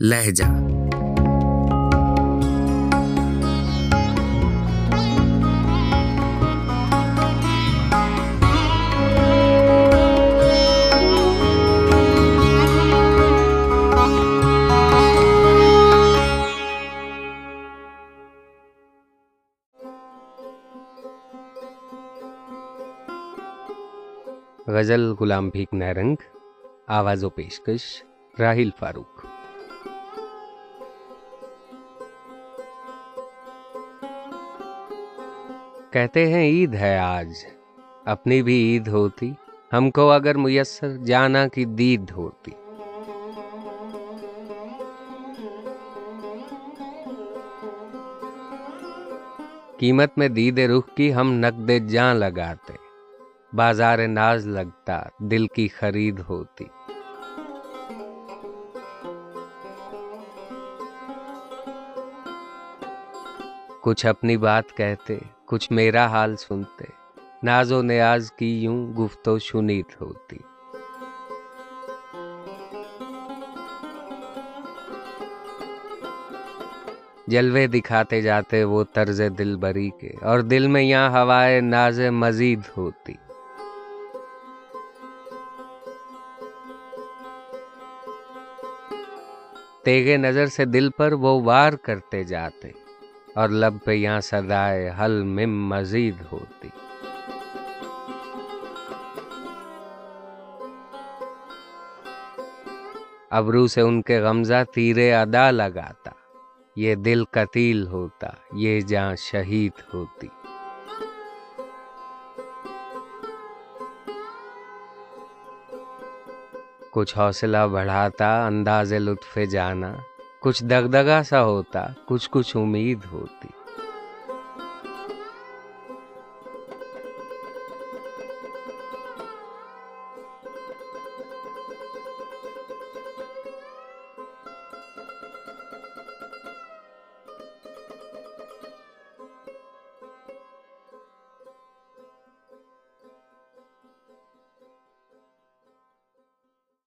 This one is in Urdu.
لہجہ۔ غزل غلام بھیک نیرنگ آواز و پیشکش راہیل فاروق۔ کہتے ہیں عید ہے آج۔ اپنی بھی عید ہوتی، ہم کو اگر میسر جانا کی دید ہوتی۔ قیمت میں دید رخ کی ہم نقد جاں لگاتے، بازار ناز لگتا، دل کی خرید ہوتی۔ کچھ اپنی بات کہتے کچھ میرا حال سنتے۔ ناز و نیاز کی یوں گفت و شنید ہوتی۔ جلوے دکھاتے جاتے وہ طرز دل بری کے، اور دل میں یہاں ہوائے ناز مزید ہوتی۔ تیگے نظر سے دل پر وہ وار کرتے جاتے۔ اور لب پہ یہاں سدائے حل مم مزید ہوتی۔ ابرو سے ان کے غمزہ تیرے ادا لگاتا۔ یہ دل قتیل ہوتا، یہ جاں شہید ہوتی۔ کچھ حوصلہ بڑھاتا، انداز لطف جانا۔ کچھ دگدگا سا ہوتا کچھ کچھ امید ہوتی۔